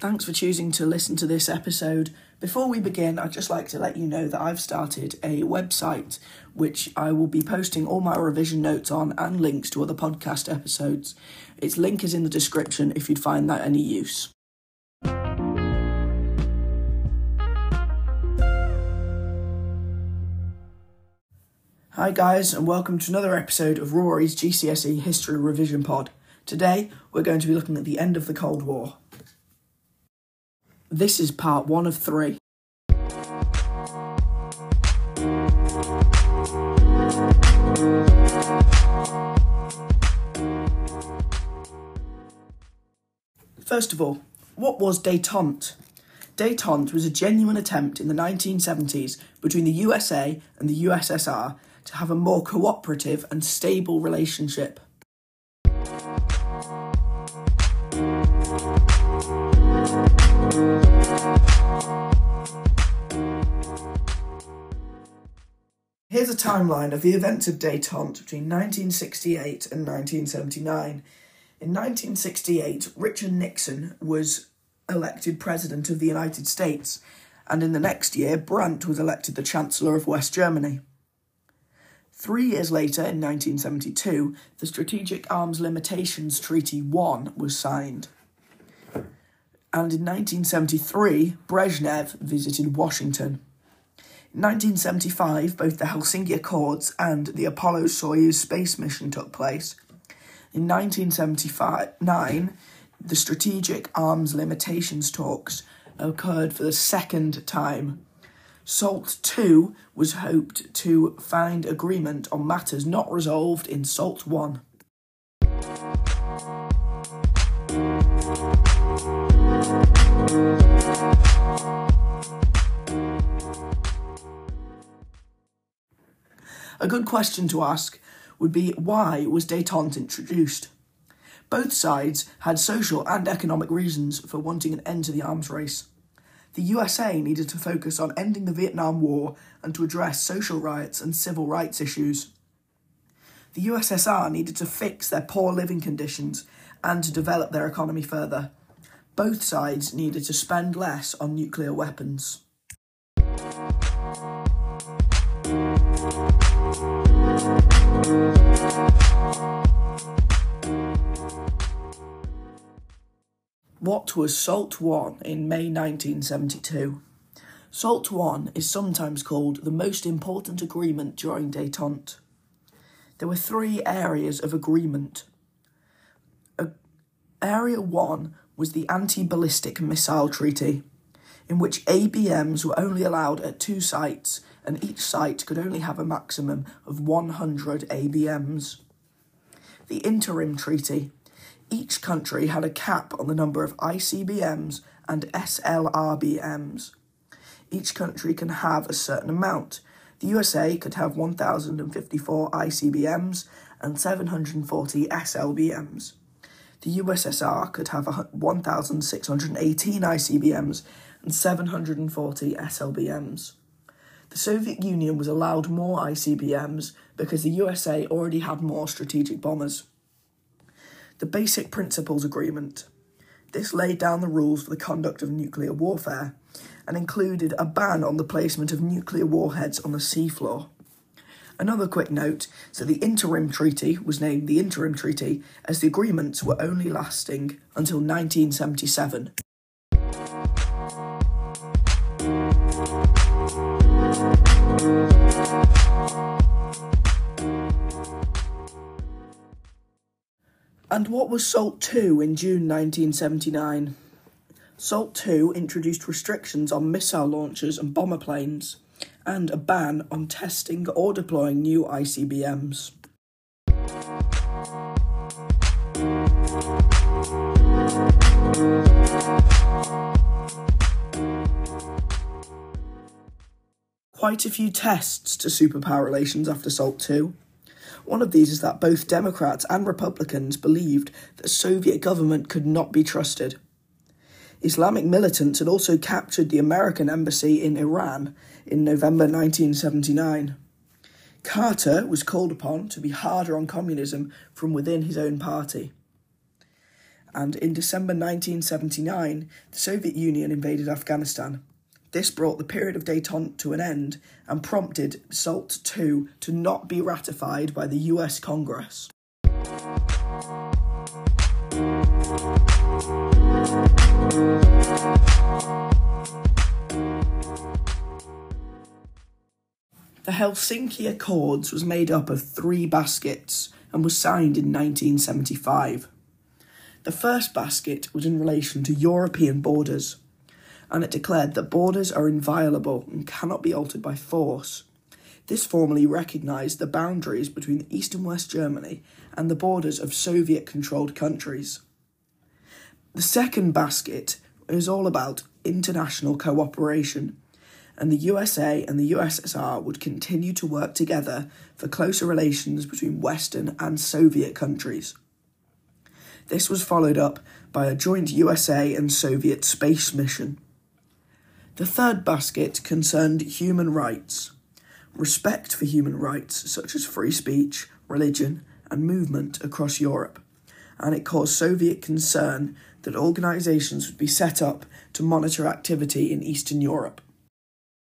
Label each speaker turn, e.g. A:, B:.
A: Thanks for choosing to listen to this episode. Before we begin, I'd just like to let you know that I've started a website which I will be posting all my revision notes on and links to other podcast episodes. Its link is in the description if you'd find that any use. Hi, guys, and welcome to another episode of Rory's GCSE History Revision Pod. Today, we're going to be looking at the end of the Cold War. This is part one of three. First of all, what was detente? Detente was a genuine attempt in the 1970s between the USA and the USSR to have a more cooperative and stable relationship. Timeline of the events of detente between 1968 and 1979. In 1968, Richard Nixon was elected President of the United States, and in the next year, Brandt was elected the Chancellor of West Germany. Three years later, in 1972, the Strategic Arms Limitations Treaty 1 was signed. And in 1973, Brezhnev visited Washington. In 1975, both the Helsinki Accords and the Apollo Soyuz space mission took place. In 1979, the Strategic Arms Limitations talks occurred for the second time. SALT II was hoped to find agreement on matters not resolved in SALT I. good question to ask would be why was detente introduced? Both sides had social and economic reasons for wanting an end to the arms race. The USA needed to focus on ending the Vietnam War and to address social riots and civil rights issues. The USSR needed to fix their poor living conditions and to develop their economy further. Both sides needed to spend less on nuclear weapons. What was SALT I in May 1972? SALT I is sometimes called the most important agreement during detente. There were three areas of agreement. Area 1 was the Anti Ballistic Missile Treaty, in which ABMs were only allowed at two sites and each site could only have a maximum of 100 ABMs. The Interim Treaty. Each country had a cap on the number of ICBMs and SLRBMs. Each country can have a certain amount. The USA could have 1,054 ICBMs and 740 SLBMs. The USSR could have 1,618 ICBMs and 740 SLBMs. The Soviet Union was allowed more ICBMs because the USA already had more strategic bombers. The Basic Principles Agreement. This laid down the rules for the conduct of nuclear warfare and included a ban on the placement of nuclear warheads on the seafloor. Another quick note so the interim treaty was named the interim treaty as the agreements were only lasting until 1977. And what was SALT II in June 1979? SALT II introduced restrictions on missile launchers and bomber planes, and a ban on testing or deploying new ICBMs. Quite a few tests to superpower relations after SALT II. One of these is that both Democrats and Republicans believed that Soviet government could not be trusted. Islamic militants had also captured the American embassy in Iran in November 1979. Carter was called upon to be harder on communism from within his own party. and in December 1979, the Soviet Union invaded Afghanistan. This brought the period of detente to an end and prompted SALT II to not be ratified by the US Congress. The Helsinki Accords was made up of three baskets and was signed in 1975. The first basket was in relation to European borders, and it declared that borders are inviolable and cannot be altered by force. This formally recognised the boundaries between East and West Germany and the borders of Soviet controlled countries. The second basket is all about international cooperation, and the USA and the USSR would continue to work together for closer relations between Western and Soviet countries. This was followed up by a joint USA and Soviet space mission. The third basket concerned human rights. Respect for human rights, such as free speech, religion, and movement across Europe, and it caused Soviet concern that organisations would be set up to monitor activity in Eastern Europe.